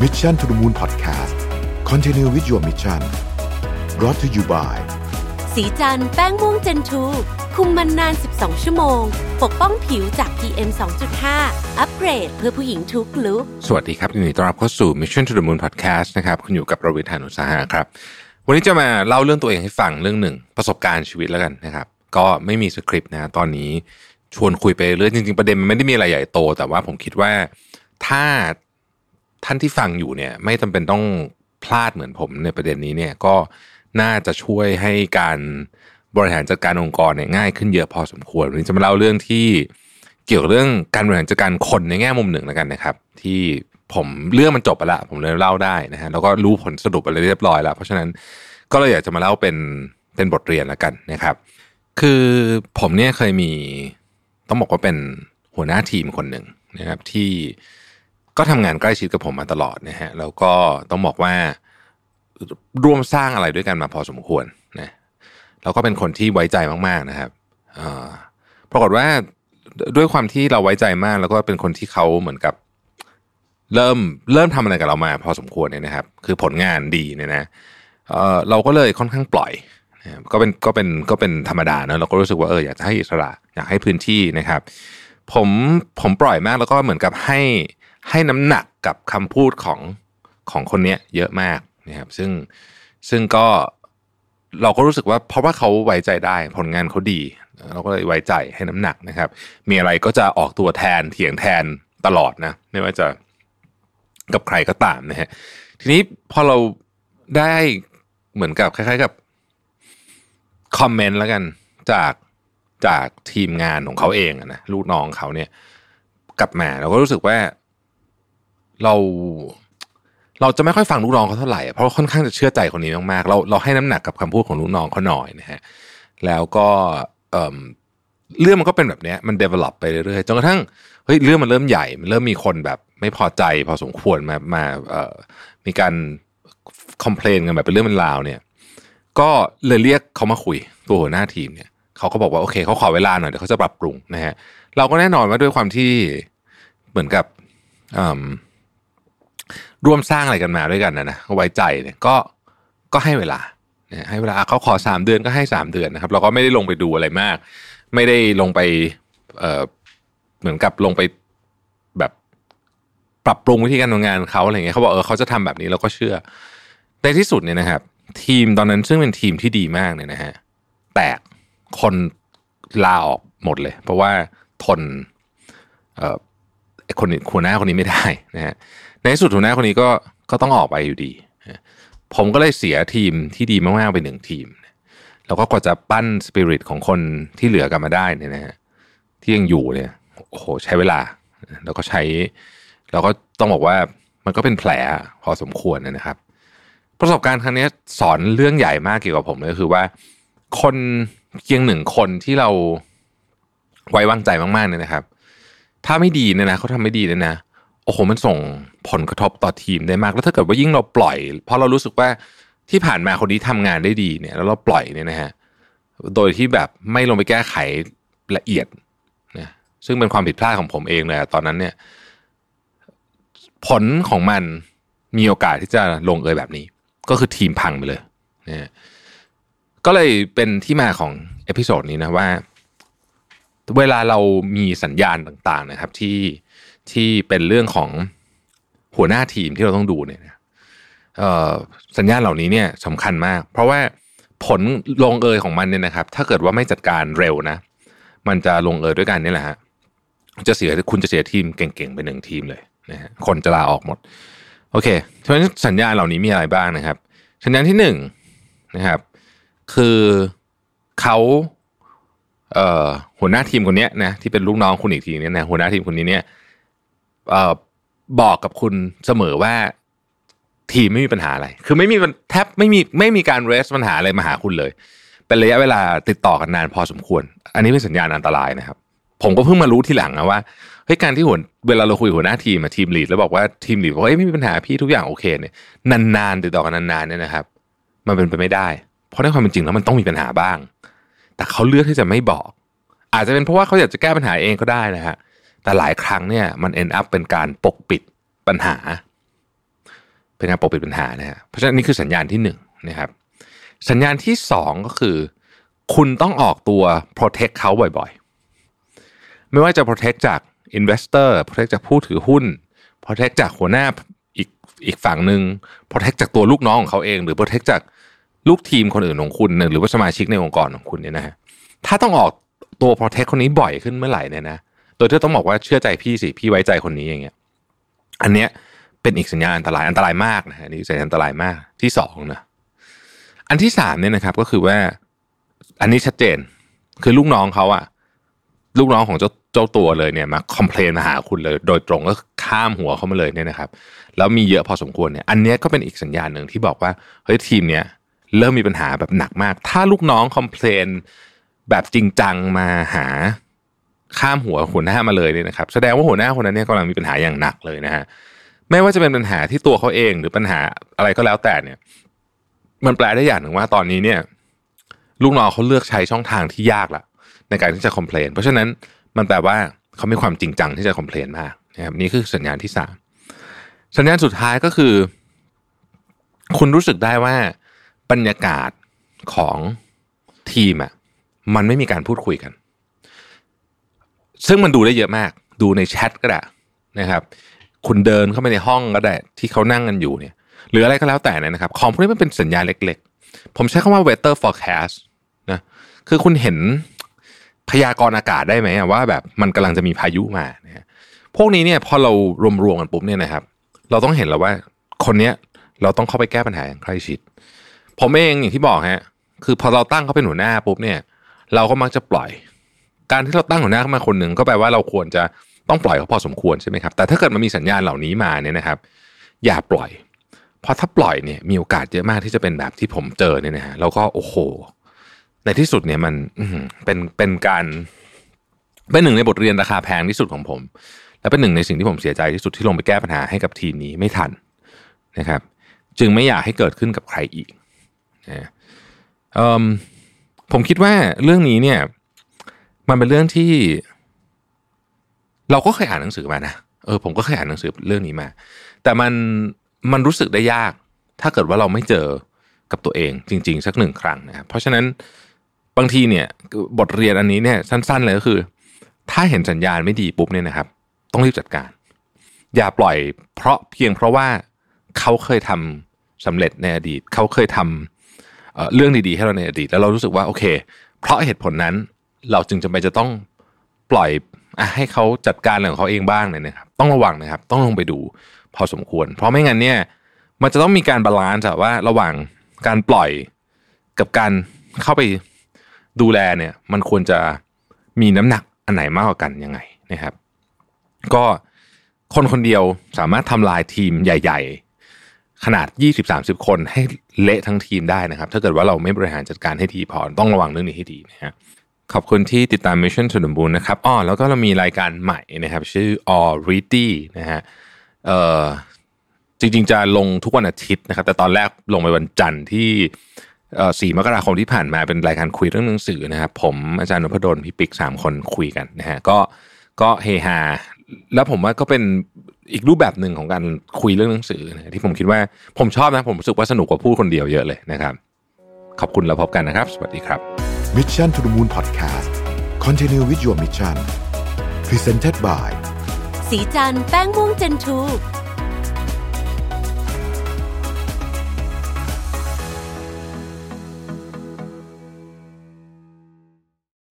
Mission to the Moon Podcast Continue with your mission brought to you by สีจันแป้งม่วงเจนทูคุมมันนาน 12 ชั่วโมง ปกป้องผิวจาก PM 2.5 อัปเกรดเพื่อผู้หญิงทุกลุกสวัสดีครับยินดีต้อนรับเข้าสู่ Mission to the Moon Podcast นะครับ คุณอยู่กับประวิทยานุสาหะครับ วันนี้จะมาเล่าเรื่องตัวเองให้ฟังเรื่องหนึ่ง ประสบการณ์ชีวิตแล้วกันนะครับ ก็ไม่มีสคริปต์นะตอนนี้ชวนคุยไปเรื่อยจริง ๆ ประเด็นมันไม่ได้มีอะไรใหญ่โต แต่ว่าผมคิดว่าถ้า ท่านที่ฟังอยู่เนี่ย ไม่จำเป็นต้องพลาดเหมือนผมในประเด็นนี้เนี่ยก็น่าจะช่วยให้การบริหารจัดการองค์กรเนี่ยง่ายขึ้นเยอะพอสมควรวันนี้จะมาเล่าเรื่องที่เกี่ยวกับเรื่องการบริหารจัดการคนในแง่มุมหนึ่งแล้วกันนะครับ ที่ผมเรื่องมันจบไปละผมเลยเล่าได้นะฮะแล้วก็รู้ผลสรุปอะไรเรียบร้อยแล้ว เพราะฉะนั้นก็เลยอยากจะมาเล่าเป็นเป็นบทเรียนแล้วกันนะครับ คือผมเนี่ยเคยมีต้องบอกว่าเป็นหัวหน้าทีมคนหนึ่งนะครับที่ ก็ทำงานใกล้ชิดกับผมมาตลอดนะฮะแล้วก็ต้องบอกว่าร่วมสร้างอะไรด้วยกันมาพอสมควรนะแล้วก็เป็นคนที่ไว้ใจมากๆนะครับเอ่อปรากฏว่าด้วยความที่เราไว้ใจมาก แล้วก็เป็นคนที่เขาเหมือนกับเริ่มเริ่มทำอะไรกับเรามา พอสมควรเนี่ยนะครับ คือผลงานดีเนี่ยนะเเราก็เลยค่อนข้างปล่อยก็เป็นก็เป็นก็เป็นธรรมดาเนอะเราก็รู้สึกว่าเอออยากจะให้อิสระอยากให้พื้นที่นะครับ ผมผมปล่อยมากแล้วก็เหมือนกับให้ ให้น้ำหนักกับคำพูดของของคนเนี้ยเยอะมากนะครับซึ่งซึ่งก็เราก็รู้สึกว่าเพราะว่าเขาไว้ใจได้ผลงานเขาดี เราก็เลยไว้ใจให้น้ำหนักนะครับ มีอะไรก็จะออกตัวแทนเถียงแทนตลอดนะไม่ว่าจะกับใครก็ตามนะฮะทีนี้พอเราได้เหมือนกับคล้ายๆกับคอมเมนต์แล้วกันจากจากทีมงานของเขาเองนะลูกน้องเขาเนี่ย กลับมาเราก็รู้สึกว่า เราเราจะไม่ค่อยฟังลูกน้องเขาเท่าไหร่เพราะค่อนข้างจะเชื่อใจคนนี้มากๆเราเราให้น้ำหนักกับคำพูดของลูกน้องเขาหน่อยนะฮะแล้วก็เอ่อเรื่องมันก็เป็นแบบนี้มัน develop ไปเรื่อยๆจนกระทั่งเฮ้ยเรื่องมันเริ่มใหญ่มันเริ่มมีคนแบบไม่พอใจพอสมควรมามาเอ่อมีการคอมเพลนกันแบบเป็นเรื่องเป็นราวเนี่ย ก็เลยเรียกเขามาคุยตัวหัวหน้าทีมเนี่ยเขาก็บอกว่าโอเคเขาขอเวลาหน่อยเดี๋ยวเขาจะปรับปรุงนะฮะเราก็แน่นอนว่าด้วยความที่เหมือนกับ ร่วมสร้างอะไรกันมาด้วยกันนะนะไว้ใจเนี่ยก็ก็ให้เวลาให้เวลาเขาขอสามเดือนก็ให้สามเดือนนะครับ เราก็ไม่ได้ลงไปดูอะไรมาก ไม่ได้ลงไปเออเหมือนกับลงไปแบบปรับปรุงวิธีการทำงานเขาอะไรเงี้ยเขาบอกเออเขาจะทำแบบนี้เราก็เชื่อในที่สุดเนี่ยนะครับ ทีมตอนนั้นซึ่งเป็นทีมที่ดีมากเนี่ยนะฮะแตกคนลาออกหมดเลย เพราะว่าทนเอ่อคนหัวหน้าคนนี้ไม่ได้นะฮะ ในสุดหัวหน้าคนนี้ก็ก็ต้องออกไปอยู่ดี ผมก็เลยเสียทีมที่ดีมากๆไปหนึ่งทีม แล้วก็กว่าจะปั้นสปิริตของคนที่เหลือกลับมาได้เนี่ยนะฮะที่ยังอยู่เนี่ยโอ้โหใช้เวลา แล้วก็ใช้ แล้วก็ต้องบอกว่ามันก็เป็นแผลพอสมควรนะครับ ประสบการณ์ครั้งนี้สอนเรื่องใหญ่มากเกี่ยวกับผมเลยคือว่า คนเพียงหนึ่งคนที่เราไว้วางใจมากๆเนี่ยนะครับ ถ้าไม่ดีเนี่ยนะเขาทำไม่ดีเนี่ยนะ โอ้โหมันส่งผลกระทบต่อทีมได้มาก แล้วถ้าเกิดว่ายิ่งเราปล่อย เพราะเรารู้สึกว่าที่ผ่านมาคนนี้ทำงานได้ดีเนี่ย แล้วเราปล่อยเนี่ยนะฮะโดยที่แบบไม่ลงไปแก้ไขละเอียดนะซึ่งเป็นความผิดพลาดของผมเองเลยตอนนั้นเนี่ย ผลของมันมีโอกาสที่จะลงเอยแบบนี้ ก็คือทีมพังไปเลยนะก็เลยเป็นที่มาของ episode นี้นะว่า เวลาเรามีสัญญาณต่าง ๆ นะครับ ที่ ที่เป็นเรื่องของหัวหน้าทีมที่เราต้องดูเนี่ยสัญญาณเหล่านี้เนี่ยสำคัญมาก เพราะว่าผลลงเอยของมันเนี่ยนะครับ ถ้าเกิดว่าไม่จัดการเร็วนะ มันจะลงเอยด้วยกันนี่แหละฮะจะเสียคุณจะเสียทีมเก่งๆไปหนึ่งทีมเลยนะฮะคนจะลาออกหมด โอเคเพราะฉะนั้นสัญญาณเหล่านี้มีอะไรบ้างนะครับ สัญญาณที่หนึ่งนะครับ คือเขาเอ่อหัวหน้าทีมคนนี้นะที่เป็นลูกน้องคุณอีกทีเนี่ยนะหัวหน้าทีมคนนี้เนี่ย บอกกับคุณเสมอว่าทีมไม่มีปัญหาอะไร คือไม่มีแทบไม่มีไม่มีการเรสปัญหาอะไรมาหาคุณเลย เป็นระยะเวลาติดต่อกันนานพอสมควร อันนี้เป็นสัญญาณอันตรายนะครับ ผมก็เพิ่งมารู้ทีหลังนะว่าเฮ้ยการที่หัวเวลาเราคุยหัวหน้าทีมทีมลีดแล้วบอกว่าทีมลีดบอกว่าไม่มีปัญหาพี่ทุกอย่างโอเคเนี่ยนานๆติดต่อกันนานๆเนี่ยนะครับ มันเป็นไปไม่ได้ เพราะในความเป็นจริงแล้วมันต้องมีปัญหาบ้าง แต่เขาเลือกที่จะไม่บอก อาจจะเป็นเพราะว่าเขาอยากจะแก้ปัญหาเองก็ได้นะฮะ แต่หลายครั้งเนี่ยมัน end up เป็นการปกปิดปัญหา เป็นการปกปิดปัญหานะฮะเพราะฉะนั้นนี่คือสัญญาณที่หนึ่งนะครับ สัญญาณที่สองก็คือ คุณต้องออกตัว protect เขาบ่อยๆ ไม่ว่าจะ protect จาก investor protect จากผู้ถือหุ้น protect จากหัวหน้าอีกอีกฝั่งหนึ่ง protect จากตัวลูกน้องของเขาเอง หรือ protect จากลูกทีมคนอื่นของคุณ หรือว่าสมาชิกในองค์กรของคุณเนี่ยนะฮะถ้าต้องออกตัว protect คนนี้บ่อยขึ้นเมื่อไหร่เนี่ยนะ โดยที่ต้องบอกว่าเชื่อใจพี่สิพี่ไว้ใจคนนี้อย่างเงี้ย อันเนี้ยเป็นอีกสัญญาณอันตรายอันตรายมากนะฮะนี่สัญญาณอันตรายมากที่สองนะอันที่สามเนี่ยนะครับ ก็คือว่า อันนี้ชัดเจน คือลูกน้องเขาอะลูกน้องของเจ้าเจ้าตัวเลยเนี่ยมาคอมเพลนมาหาคุณเลย โดยตรงก็ข้ามหัวเขามาเลยเนี่ยนะครับ แล้วมีเยอะพอสมควรเนี่ย อันเนี้ยก็เป็นอีกสัญญาณหนึ่งที่บอกว่าเฮ้ยทีมเนี้ยเริ่มมีปัญหาแบบหนักมาก ถ้าลูกน้องคอมเพลนแบบจริงจังมาหา ข้ามหัวหัวหน้ามาเลยเนี่ยนะครับแสดงว่าหัวหน้าคนนั้นเนี่ยกำลังมีปัญหาอย่างหนักเลยนะฮะไม่ว่าจะเป็นปัญหาที่ตัวเขาเองหรือปัญหาอะไรก็แล้วแต่เนี่ย มันแปลได้อย่างหนึ่งว่าตอนนี้เนี่ย ลูกน้องเขาเลือกใช้ช่องทางที่ยากละในการที่จะคอมเพลนเพราะฉะนั้นมันแปลว่าเขามีความจริงจังที่จะคอมเพลนมากนะครับนี่คือสัญญาณที่สามสัญญาณสุดท้ายก็คือ คุณรู้สึกได้ว่าบรรยากาศของทีมอะมันไม่มีการพูดคุยกัน ซึ่งมันดูได้เยอะมาก ดูในแชทก็ได้นะครับ คุณเดินเข้าไปในห้องก็ได้ ที่เขานั่งกันอยู่เนี่ยหรืออะไรก็แล้วแต่นะครับ ของพวกนี้มันเป็นสัญญาเล็กๆ ผมใช้คำว่า weather forecast นะคือคุณเห็นพยากรณ์อากาศได้ไหมว่าแบบมันกำลังจะมีพายุมาเนะพวกนี้เนี่ยพอเรารวมๆกันปุ๊บเนี่ยนะครับ เราต้องเห็นแล้วว่าคนเนี้ยเราต้องเข้าไปแก้ปัญหาอย่างใกล้ชิด ผมเองอย่างที่บอกฮะคือพอเราตั้งเขาเป็นหัวหน้าปุ๊บเนี่ย เราก็มักจะปล่อย การที่เราตั้งหัวหน้าเข้ามาคนหนึ่งก็แปลว่าเราควรจะต้องปล่อยเขาพอสมควรใช่ไหมครับ แต่ถ้าเกิดมันมีสัญญาณเหล่านี้มาเนี่ยนะครับ อย่าปล่อย เพราะถ้าปล่อยเนี่ยมีโอกาสเยอะมากที่จะเป็นแบบที่ผมเจอเนี่ยนะฮะแล้วก็โอ้โห ในที่สุดเนี่ยมันเป็นเป็นการเป็นหนึ่งในบทเรียนราคาแพงที่สุดของผม และเป็นหนึ่งในสิ่งที่ผมเสียใจที่สุดที่ลงไปแก้ปัญหาให้กับทีมนี้ไม่ทันนะครับ จึงไม่อยากให้เกิดขึ้นกับใครอีกนะผมคิดว่าเรื่องนี้เนี่ย มันเป็นเรื่องที่ เราก็เคยอ่านหนังสือมานะเออผมก็เคยอ่านหนังสือเรื่องนี้มา แต่มันมันรู้สึกได้ยาก ถ้าเกิดว่าเราไม่เจอกับตัวเองจริง ๆ สักหนึ่งครั้งนะครับเพราะฉะนั้นบางทีเนี่ยบทเรียนอันนี้เนี่ยสั้น ๆ เลยก็คือ ถ้าเห็นสัญญาณไม่ดีปุ๊บเนี่ยนะครับ ต้องรีบจัดการ อย่าปล่อยเพราะเพียงเพราะว่าเขาเคยทำสำเร็จในอดีต เขาเคยทำเเรื่องดีๆให้เราในอดีต แล้วเรารู้สึกว่าโอเค เพราะเหตุผลนั้น เราจึงจำเป็นจะต้องปล่อยอให้เขาจัดการเรื่องของเขาเองบ้างเนี่ยนะครับ ต้องระวังนะครับ ต้องลงไปดูพอสมควร เพราะไม่งั้นเนี่ย มันจะต้องมีการบาลานซ์ว่าระหว่างการปล่อยกับการเข้าไปดูแลเนี่ย มันควรจะมีน้ำหนักอันไหนมากกว่ากันยังไงนะครับ ก็คนคนเดียวสามารถทำลายทีมใหญ่ ๆ ขนาด 20-30 คนให้เละทั้งทีมได้นะครับ ถ้าเกิดว่าเราไม่บริหารจัดการให้ดีพอต้องระวังเรื่องนี้ให้ดีนะฮะ ขอบคุณที่ติดตาม Mission to the Moon นะครับอ้อแล้วก็เรามีรายการใหม่นะครับ ชื่อ Already นะฮะเอ่อจริง ๆ จะลงทุกวันอาทิตย์นะครับ แต่ตอนแรกลงไปวันจันทร์ที่สี่มกราคมที่ผ่านมาเป็นรายการคุยเรื่องหนังสือนะครับ ผมอาจารย์นพดลพี่ปิ๊กสามคนคุยกันนะฮะก็ก็เฮฮาแล้วผมว่าก็เป็นอีกรูปแบบหนึ่งของการคุยเรื่องหนังสือนะที่ผมคิดว่าผมชอบนะ ผมรู้สึกว่าสนุกกว่าพูดคนเดียวเยอะเลยนะครับ ขอบคุณแล้วพบกันนะครับ สวัสดีครับ Mission to the Moon Podcast Continue with your mission Presented by สีจันแป้งม่วงเจนทู